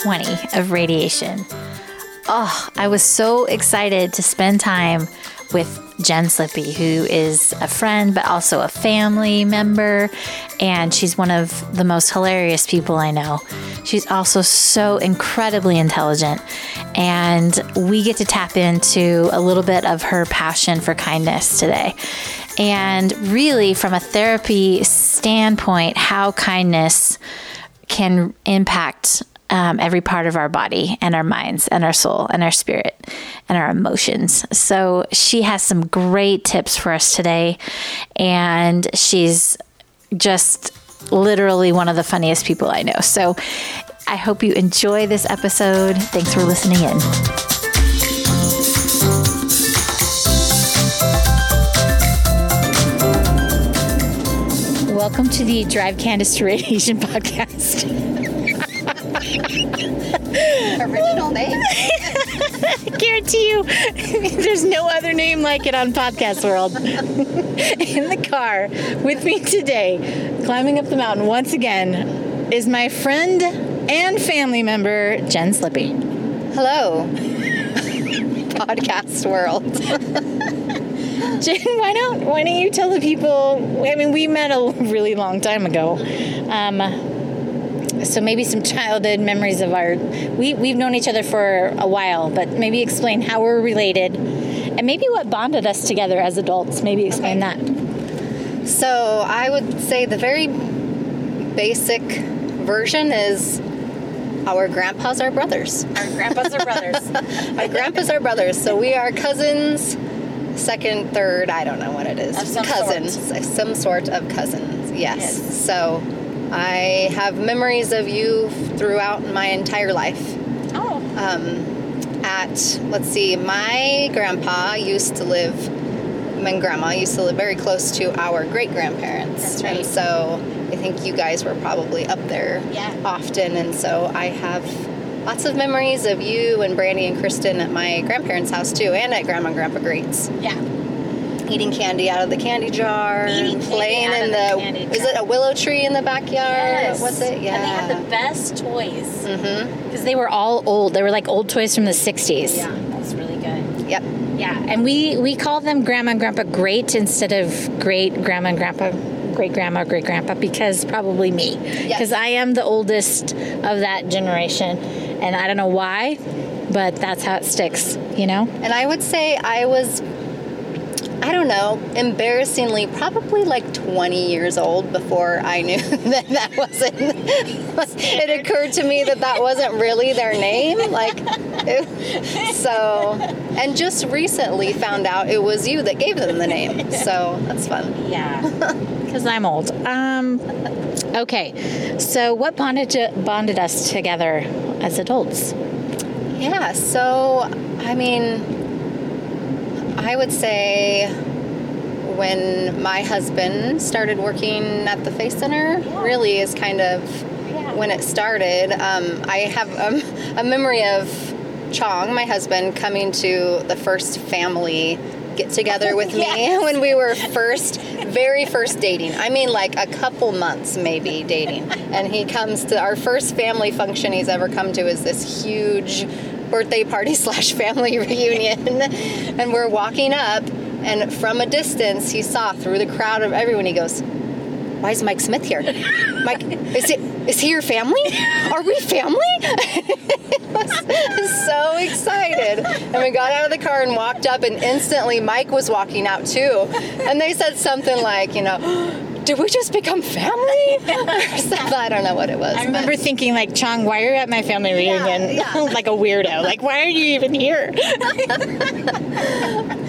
20 of radiation. Oh, I was so excited to spend time with Jen Slippy, who is a friend but also a family member. And she's one of the most hilarious people I know. She's also so incredibly intelligent. And we get to tap into a little bit of her passion for kindness today. And really, from a therapy standpoint, how kindness can impact um, every part of our body and our minds and our soul and our spirit and our emotions. So she has some great tips for us today. And she's just literally one of the funniest people I know. So I hope you enjoy this episode. Thanks for listening in. Welcome to the Drive Candis to Radiation podcast. Original name. I guarantee you, there's no other name like it on podcast world. In the car with me today, climbing up the mountain once again, is my friend and family member, Jen Slippy. Hello, podcast world. Jen, why don't why don't you tell the people? I mean, we met a really long time ago. Um, so maybe some childhood memories of our we, we've known each other for a while but maybe explain how we're related and maybe what bonded us together as adults maybe explain okay. that so i would say the very basic version is our grandpas are brothers our grandpas are brothers our grandpas are brothers so we are cousins second third i don't know what it is some cousins sort. some sort of cousins yes. yes. so I have memories of you throughout my entire life. Oh. Um, at, let's see, my grandpa used to live, my grandma used to live very close to our great grandparents. Right. And so I think you guys were probably up there yeah. often. And so I have lots of memories of you and Brandy and Kristen at my grandparents' house too, and at Grandma and Grandpa Greats. Yeah eating candy out of the candy jar, eating playing in the, the, is it a willow tree in the backyard? Yes. What's it? Yeah. And they had the best toys. Mm-hmm. Because they were all old. They were like old toys from the 60s. Yeah, that's really good. Yep. Yeah, and we we call them grandma and grandpa great instead of great grandma and grandpa great grandma great grandpa because probably me because yes. I am the oldest of that generation and I don't know why but that's how it sticks you know and I would say I was I don't know, embarrassingly, probably like 20 years old before I knew that that wasn't. it occurred to me that that wasn't really their name. Like, it, so, and just recently found out it was you that gave them the name. So that's fun. Yeah, because I'm old. Um, okay, so what bonded bonded us together as adults? Yeah, so I mean I would say when my husband started working at the Faith Center, really is kind of when it started. Um, I have um, a memory of Chong, my husband, coming to the first family get together with me yes. when we were first, very first dating. I mean, like a couple months maybe dating. And he comes to our first family function he's ever come to is this huge birthday party slash family reunion. and we're walking up, and from a distance, he saw through the crowd of everyone, he goes, why is Mike Smith here? Mike, is it is he your family? Are we family? so excited. And we got out of the car and walked up, and instantly Mike was walking out too. And they said something like, you know, did we just become family? I don't know what it was. I remember but. thinking, like, Chong, why are you at my family reunion? Yeah, yeah. like a weirdo. Like, why are you even here?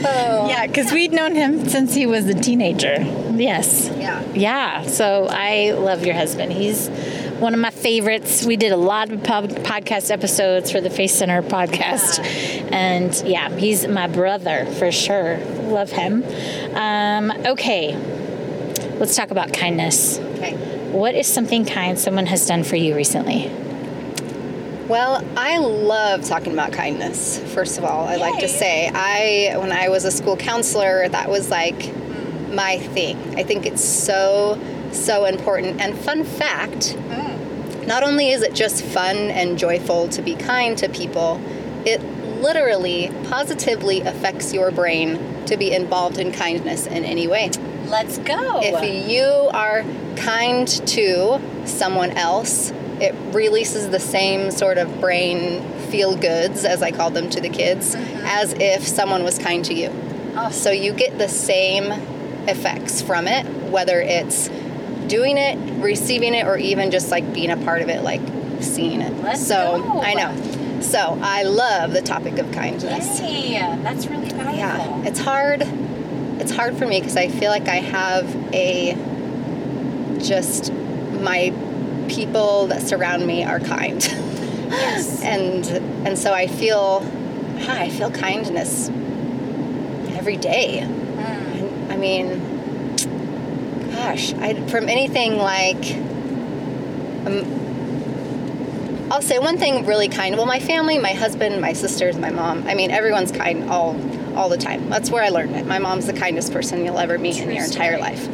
oh. Yeah, because we'd known him since he was a teenager. Yes. Yeah. Yeah. So I love your husband. He's one of my favorites. We did a lot of podcast episodes for the Faith Center podcast. Yeah. And yeah, he's my brother for sure. Love him. Um, okay Let's talk about kindness. Okay. What is something kind someone has done for you recently? Well, I love talking about kindness. First of all, I like to say I when I was a school counselor, that was like my thing. I think it's so so important. And fun fact, mm. not only is it just fun and joyful to be kind to people, it literally positively affects your brain to be involved in kindness in any way. Let's go. If you are kind to someone else, it releases the same sort of brain feel goods, as I call them to the kids, mm-hmm. as if someone was kind to you. So you get the same effects from it, whether it's doing it, receiving it, or even just like being a part of it, like seeing it. Let's so go. I know. So I love the topic of kindness. Yay, that's really valuable. Yeah, it's hard. It's hard for me because I feel like I have a just my people that surround me are kind, Yes. and and so I feel, I feel kindness every day. Mm. I mean, gosh, I from anything like. Um, I'll say one thing really kind. Well, my family, my husband, my sisters, my mom. I mean, everyone's kind all all the time. That's where I learned it. My mom's the kindest person you'll ever meet in your entire story. life.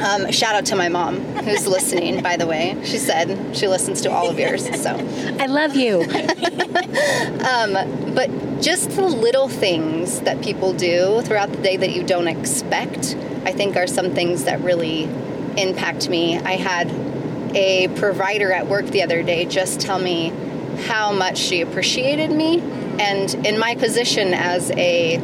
Um, shout out to my mom, who's listening. By the way, she said she listens to all of yours. So, I love you. but just the little things that people do throughout the day that you don't expect, I think are some things that really impact me. I had a provider at work the other day just tell me how much she appreciated me. And in my position as a,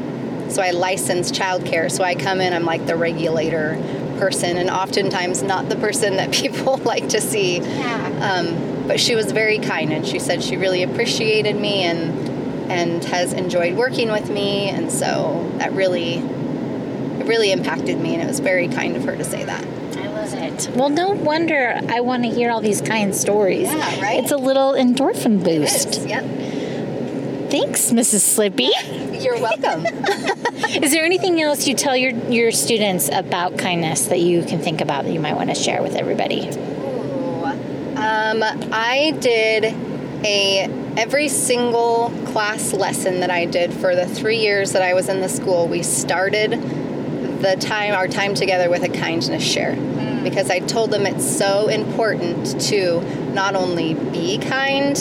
so I license childcare, so I come in, I'm like the regulator person, and oftentimes not the person that people like to see. Yeah. Um, but she was very kind, and she said she really appreciated me and and has enjoyed working with me, and so that really it really impacted me, and it was very kind of her to say that. I love it. Well, no wonder I want to hear all these kind stories. Yeah, right? It's a little endorphin boost. Yep, Thanks, Mrs. Slippy. you're welcome. Is there anything else you tell your, your students about kindness that you can think about that you might want to share with everybody? Um, I did a every single class lesson that I did for the three years that I was in the school. We started the time our time together with a kindness share because I told them it's so important to not only be kind,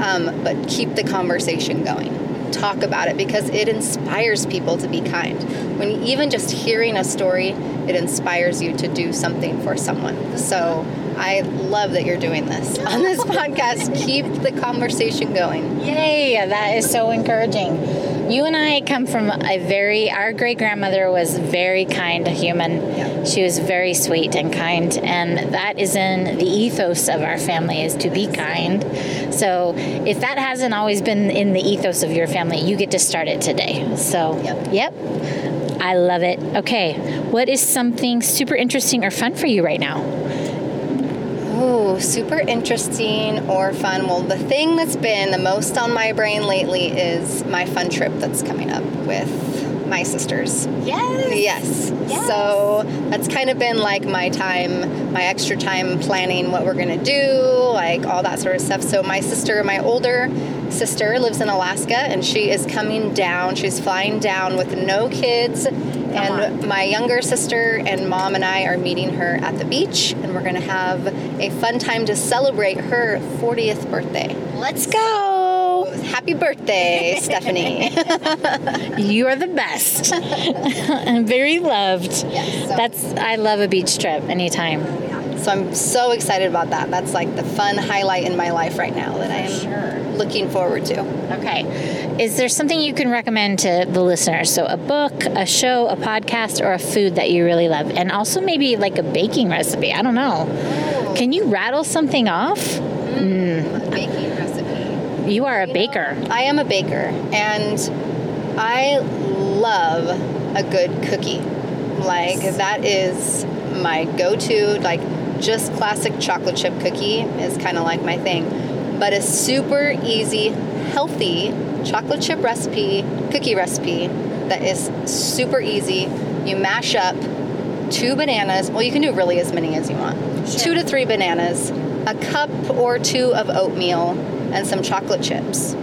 um, but keep the conversation going. Talk about it because it inspires people to be kind. When even just hearing a story, it inspires you to do something for someone. So I love that you're doing this on this podcast. Keep the conversation going. Yay, that is so encouraging. You and I come from a very, our great grandmother was very kind a human. Yeah. She was very sweet and kind, and that is in the ethos of our family is to be kind. So if that hasn't always been in the ethos of your family, you get to start it today. So, Yep. yep. I love it. Okay, what is something super interesting or fun for you right now? Oh, super interesting or fun. Well, the thing that's been the most on my brain lately is my fun trip that's coming up with my sisters. Yes. Yes. Yes. So that's kind of been like my time, my extra time planning what we're gonna do, like all that sort of stuff. So my sister, my older sister, lives in Alaska, and she is coming down. She's flying down with no kids, and my younger sister and mom and I are meeting her at the beach, and we're gonna have a fun time to celebrate her 40th birthday. Let's go. Happy birthday, Stephanie! You are the best. and very loved. Yes, so- That's I love a beach trip anytime. So I'm so excited about that. That's like the fun highlight in my life right now that I am sure. Looking forward to. Okay. Is there something you can recommend to the listeners? So a book, a show, a podcast, or a food that you really love? And also maybe like a baking recipe. I don't know. Oh. Can you rattle something off? Mm. Mm. Baking recipe. You are a baker. I am a baker and I love a good cookie. Like that is my go-to like just classic chocolate chip cookie is kind of like my thing. But a super easy, healthy chocolate chip recipe, cookie recipe that is super easy. You mash up two bananas. Well, you can do really as many as you want. Two to three bananas, a cup or two of oatmeal, and some chocolate chips.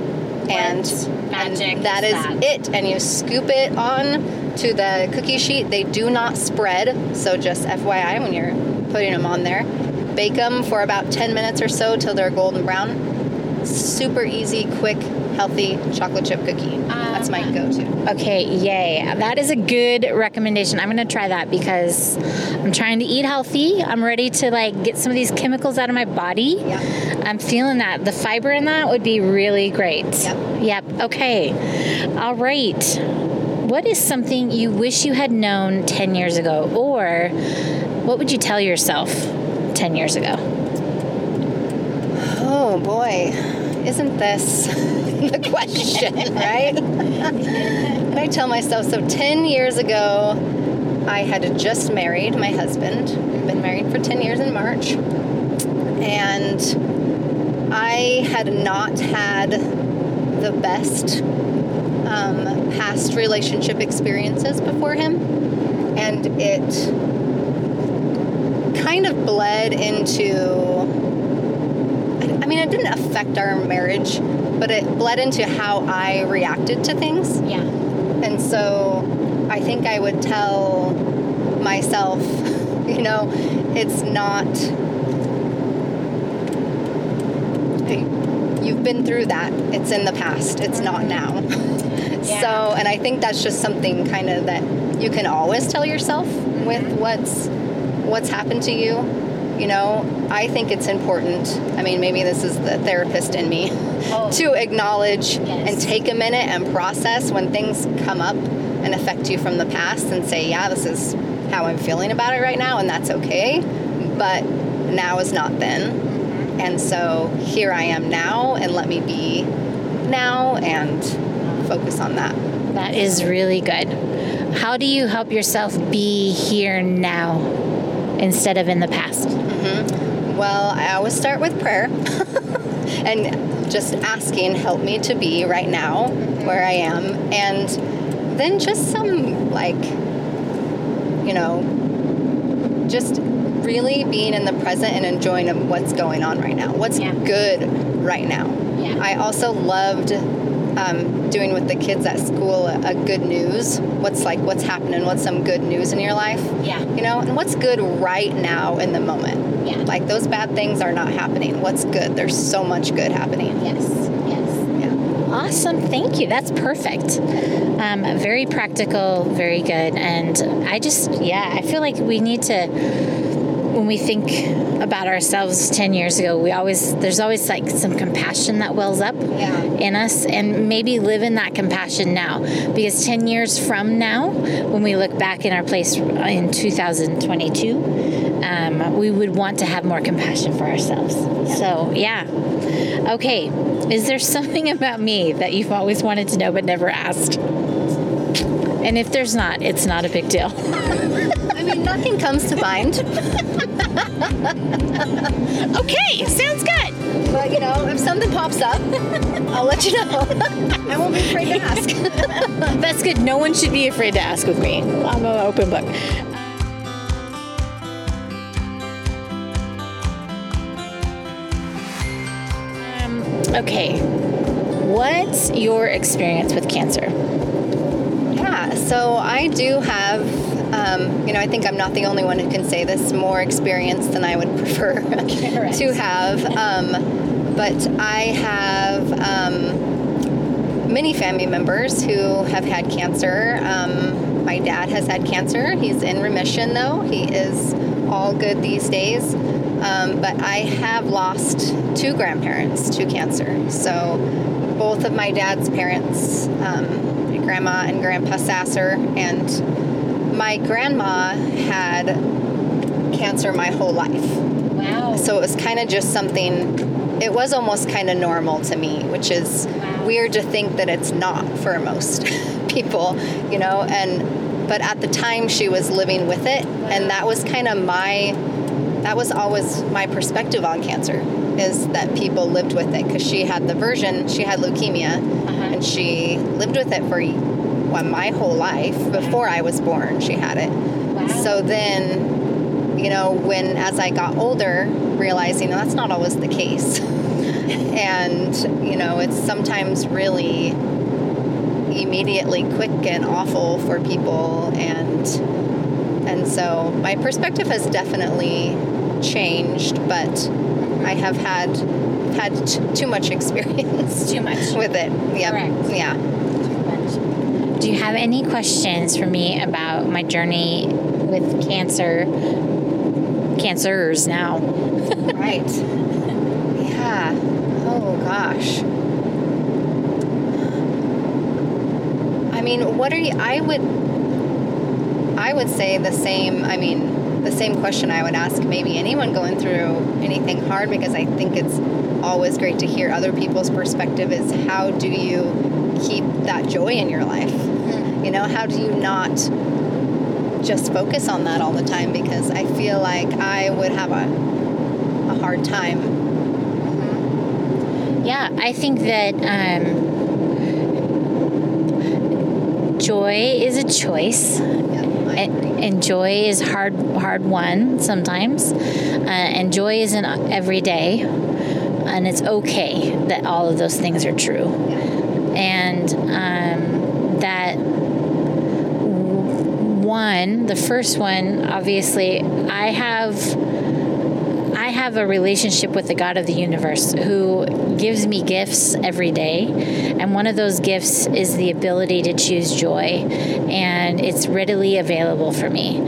And, magic and that is is that? it. And you scoop it on to the cookie sheet. They do not spread, so just FYI when you're putting them on there. bake them for about 10 minutes or so till they're golden brown. Super easy, quick, healthy chocolate chip cookie. That's my um, go to. Okay, yay. That is a good recommendation. I'm going to try that because I'm trying to eat healthy. I'm ready to like get some of these chemicals out of my body. Yeah. I'm feeling that. The fiber in that would be really great. Yep. Yep. Okay. All right. What is something you wish you had known 10 years ago or what would you tell yourself 10 years ago? Oh boy, isn't this the question, right? and I tell myself so 10 years ago, I had just married my husband. We've been married for 10 years in March. And I had not had the best um, past relationship experiences before him. And it kind of bled into mean, it didn't affect our marriage, but it bled into how I reacted to things. Yeah. And so I think I would tell myself, you know, it's not. You've been through that. It's in the past. It's not mm-hmm. now. Yeah. So, and I think that's just something kind of that you can always tell yourself with mm-hmm. what's what's happened to you. You know, I think it's important. I mean, maybe this is the therapist in me Oh. to acknowledge Yes. and take a minute and process when things come up and affect you from the past and say, yeah, this is how I'm feeling about it right now, and that's okay. But now is not then. Mm-hmm. And so here I am now, and let me be now and focus on that. That is really good. How do you help yourself be here now instead of in the past? Mm-hmm. Well, I always start with prayer and just asking, help me to be right now where I am. And then just some, like, you know, just really being in the present and enjoying of what's going on right now. What's Yeah. good right now. Yeah. I also loved um, doing with the kids at school a, a good news. What's like, what's happening? What's some good news in your life? Yeah. You know, and what's good right now in the moment? Yeah. Like those bad things are not happening. What's good? There's so much good happening. Yes. Yes. Yeah. Awesome. Thank you. That's perfect. Um, very practical, very good. And I just, yeah, I feel like we need to, when we think about ourselves 10 years ago, we always, there's always like some compassion that wells up Yeah. in us and maybe live in that compassion now. Because 10 years from now, when we look back in our place in 2022, um, we would want to have more compassion for ourselves. So, yeah. Okay, is there something about me that you've always wanted to know but never asked? And if there's not, it's not a big deal. I mean, nothing comes to mind, Okay, sounds good. but you know, if something pops up, I'll let you know. I won't be afraid to ask. That's good. No one should be afraid to ask with me. I'm an open book. Um, okay. What's your experience with cancer? Yeah, so I do have, um, you know, I think I'm not the only one who can say this, more experience than I would prefer to have. Um, but I have um, many family members who have had cancer. Um, my dad has had cancer. He's in remission, though. He is all good these days. Um, but I have lost two grandparents to cancer. So both of my dad's parents, um, my grandma and grandpa Sasser, and my grandma had cancer my whole life. Wow. So it was kind of just something, it was almost kind of normal to me, which is Wow. weird to think that it's not for most people, you know. And, but at the time she was living with it, and that was kind of my, that was always my perspective on cancer is that people lived with it because she had the version, she had leukemia, Uh-huh. and she lived with it for well, my whole life before I was born. She had it. Wow. So then, you know, when as I got older, realizing that's not always the case. and, you know, it's sometimes really immediately quick and awful for people and and so my perspective has definitely changed, but I have had had t- too much experience. Too much. with it. Yep. Correct. Yeah. Do you have any questions for me about my journey with cancer? Cancers now. Right. yeah. Oh gosh. I mean, what are you? I would. I would say the same. I mean, the same question I would ask maybe anyone going through anything hard because I think it's always great to hear other people's perspective. Is how do you keep that joy in your life? You know, how do you not just focus on that all the time? Because I feel like I would have a a hard time. Yeah, I think that um, joy is a choice. Yeah, And, joy is hard, hard won sometimes, uh, and joy isn't every day, and it's okay that all of those things are true, and um, that one, the first one, obviously, I have I have a relationship with the God of the universe who gives me gifts every day. And one of those gifts is the ability to choose joy. And it's readily available for me.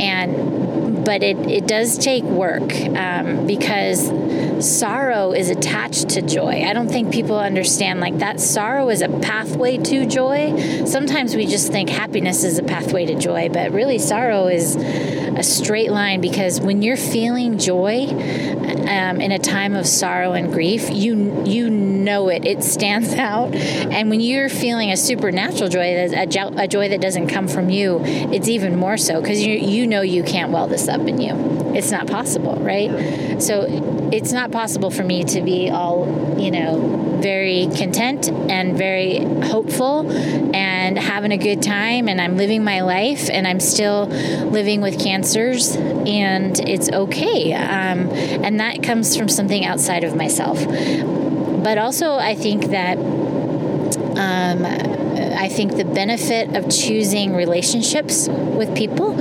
And but it, it does take work um, because sorrow is attached to joy. I don't think people understand like that sorrow is a pathway to joy. Sometimes we just think happiness is a pathway to joy, but really sorrow is a straight line because when you're feeling joy um, in a time of sorrow and grief, you you know it. It stands out. And when you're feeling a supernatural joy, a, a joy that doesn't come from you, it's even more so because you you know you can't well this up in you. It's not possible, right? So it's not possible for me to be all you know very content and very hopeful and having a good time and I'm living my life and I'm still living with cancers and it's okay. Um, and that comes from something outside of myself. But also, I think that um, I think the benefit of choosing relationships with people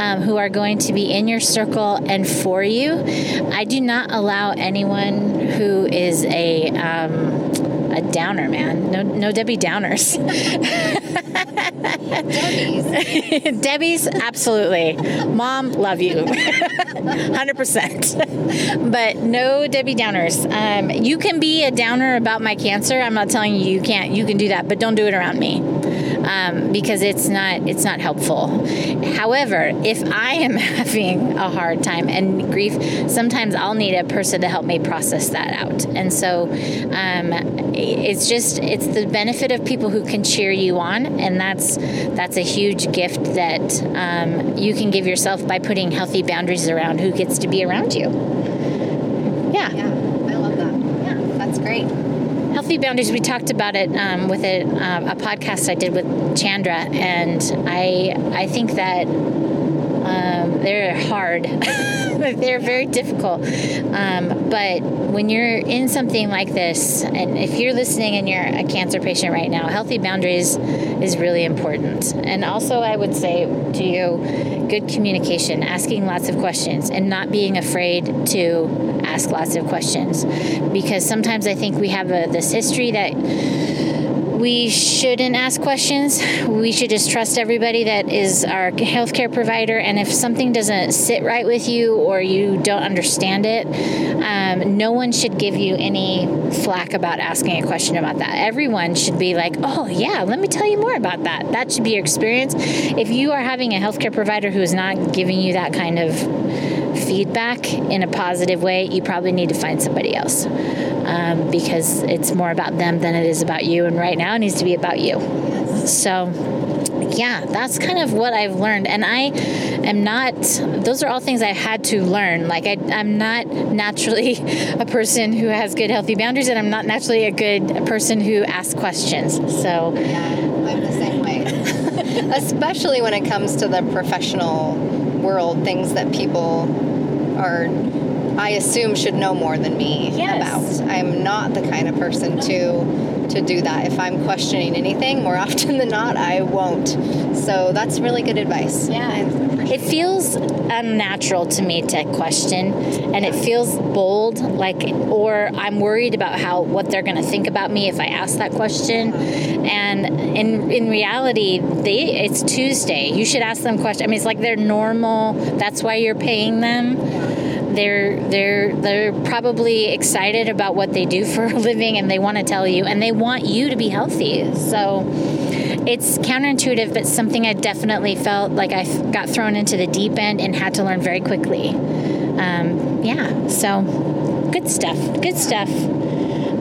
um, who are going to be in your circle and for you. I do not allow anyone who is a um, a downer, man. No, no Debbie Downers. Debbie's, absolutely. Mom, love you. 100%. but no Debbie Downers. Um, you can be a downer about my cancer. I'm not telling you you can't. You can do that, but don't do it around me. Um, because it's not it's not helpful. However, if I am having a hard time and grief, sometimes I'll need a person to help me process that out. And so um, it's just it's the benefit of people who can cheer you on, and that's that's a huge gift that um, you can give yourself by putting healthy boundaries around who gets to be around you. Yeah. Yeah, I love that. Yeah, that's great. Healthy boundaries. We talked about it um, with a, um, a podcast I did with Chandra, and I I think that um, they're hard. they're very difficult. Um, but when you're in something like this, and if you're listening and you're a cancer patient right now, healthy boundaries is really important. And also, I would say to you, good communication, asking lots of questions, and not being afraid to ask lots of questions. Because sometimes I think we have a, this history that we shouldn't ask questions. We should just trust everybody that is our healthcare provider. And if something doesn't sit right with you or you don't understand it, um, no one should give you any flack about asking a question about that. Everyone should be like, oh, yeah, let me tell you more about that. That should be your experience. If you are having a healthcare provider who is not giving you that kind of feedback in a positive way, you probably need to find somebody else um, because it's more about them than it is about you. And right now, it needs to be about you. So, yeah, that's kind of what I've learned. And I am not, those are all things I had to learn. Like, I, I'm not naturally a person who has good, healthy boundaries, and I'm not naturally a good person who asks questions. So, Yeah, I'm the same way. Especially when it comes to the professional world, things that people are, I assume, should know more than me Yes. about. I'm not the kind of person to to do that. If I'm questioning anything, more often than not, I won't. So that's really good advice. Yeah. It feels unnatural to me to question, and it feels bold, like, or I'm worried about how what they're going to think about me if I ask that question. And in in reality, they it's Tuesday. You should ask them questions. I mean, it's like they're normal. That's why you're paying them they're they're they're probably excited about what they do for a living and they want to tell you and they want you to be healthy. So it's counterintuitive but something i definitely felt like i got thrown into the deep end and had to learn very quickly. Um, yeah so good stuff good stuff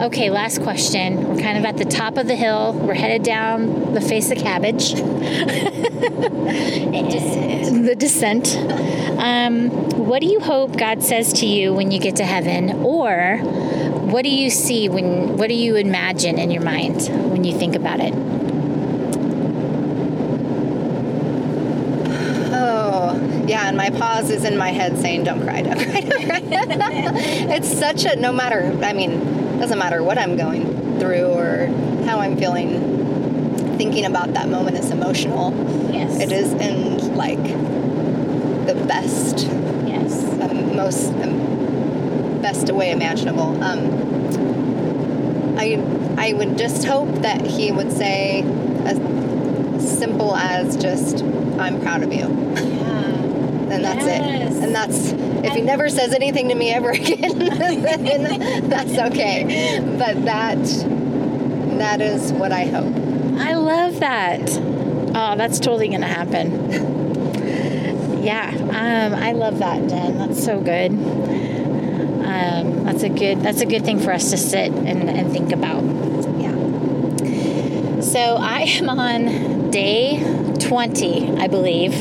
Okay, last question. We're kind of at the top of the hill. We're headed down the face of cabbage. the descent. Um, what do you hope God says to you when you get to heaven? Or what do you see when, what do you imagine in your mind when you think about it? Oh, yeah, and my pause is in my head saying, don't cry, don't cry, don't cry. it's such a, no matter, I mean, doesn't matter what I'm going through or how I'm feeling. Thinking about that moment is emotional. Yes. It is in like the best, yes, um, most um, best way imaginable. Um, I I would just hope that he would say as simple as just "I'm proud of you." and that's Yes. it. And that's if he never says anything to me ever again, then that's okay. But that that is what I hope. I love that. Oh, that's totally going to happen. Yeah, um, I love that, Jen. That's so good. Um, that's a good. That's a good thing for us to sit and, and think about. Yeah. So I am on day 20, I believe.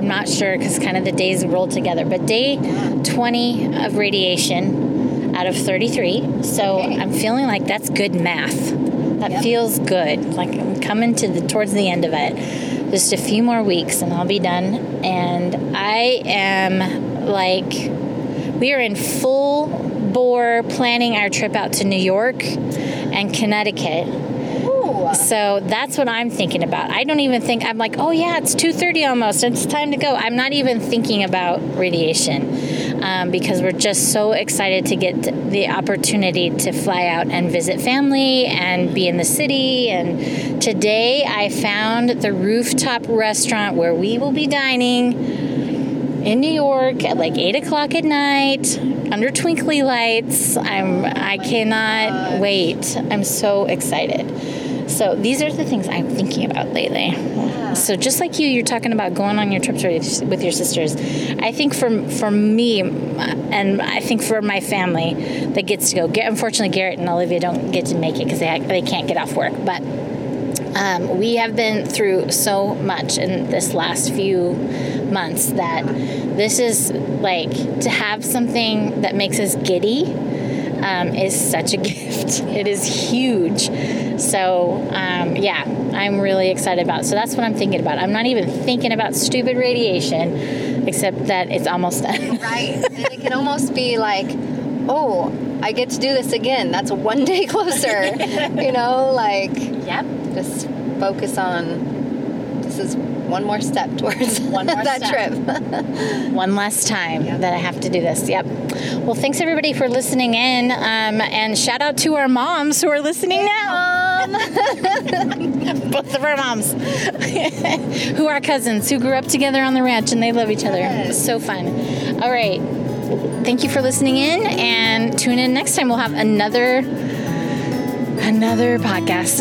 I'm not sure because kind of the days roll together, but day 20 of radiation out of 33. So Okay. I'm feeling like that's good math. That Yep. feels good. Like I'm coming to the towards the end of it. Just a few more weeks and I'll be done. And I am like we are in full bore planning our trip out to New York and Connecticut. So that's what I'm thinking about. I don't even think I'm like, oh yeah, it's 2:30 almost. It's time to go. I'm not even thinking about radiation um, because we're just so excited to get the opportunity to fly out and visit family and be in the city. And today I found the rooftop restaurant where we will be dining in New York at like eight o'clock at night under twinkly lights. I'm I cannot wait. I'm so excited. So these are the things I'm thinking about lately. So just like you, you're talking about going on your trips with your sisters. I think for for me, and I think for my family that gets to go. Unfortunately, Garrett and Olivia don't get to make it because they they can't get off work, but. Um, we have been through so much in this last few months that this is like to have something that makes us giddy um, is such a gift. It is huge. So um, yeah, I'm really excited about. It. So that's what I'm thinking about. I'm not even thinking about stupid radiation, except that it's almost done. Right. and it can almost be like, oh, I get to do this again. That's one day closer. you know, like yep. just focus on this is one more step towards One more that step. trip. one last time that I have to do this. Yep. Well, thanks everybody for listening in, um, and shout out to our moms who are listening now. Both of our moms, who are cousins, who grew up together on the ranch, and they love each other. Yes. So fun. All right. Thank you for listening in, and tune in next time. We'll have another. Another podcast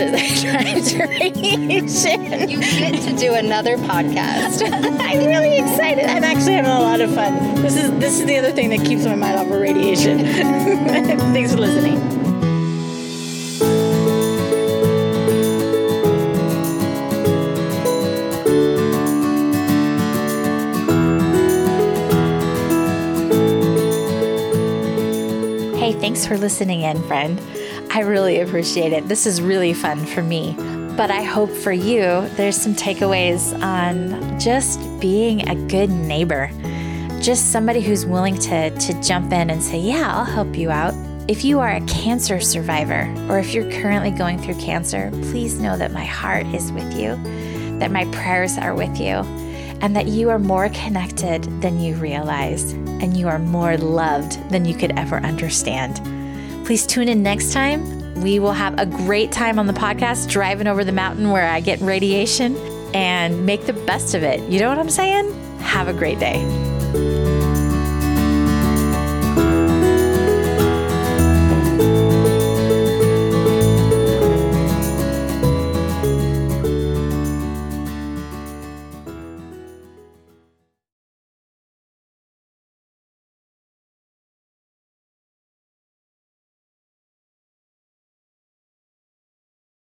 radiation. You get to do another podcast. I'm really excited. I'm actually having a lot of fun. This is this is the other thing that keeps my mind off of radiation. Thanks for listening. Thanks for listening in, friend. I really appreciate it. This is really fun for me. But I hope for you, there's some takeaways on just being a good neighbor. Just somebody who's willing to, to jump in and say, Yeah, I'll help you out. If you are a cancer survivor or if you're currently going through cancer, please know that my heart is with you, that my prayers are with you, and that you are more connected than you realize, and you are more loved than you could ever understand. Please tune in next time. We will have a great time on the podcast driving over the mountain where I get radiation and make the best of it. You know what I'm saying? Have a great day.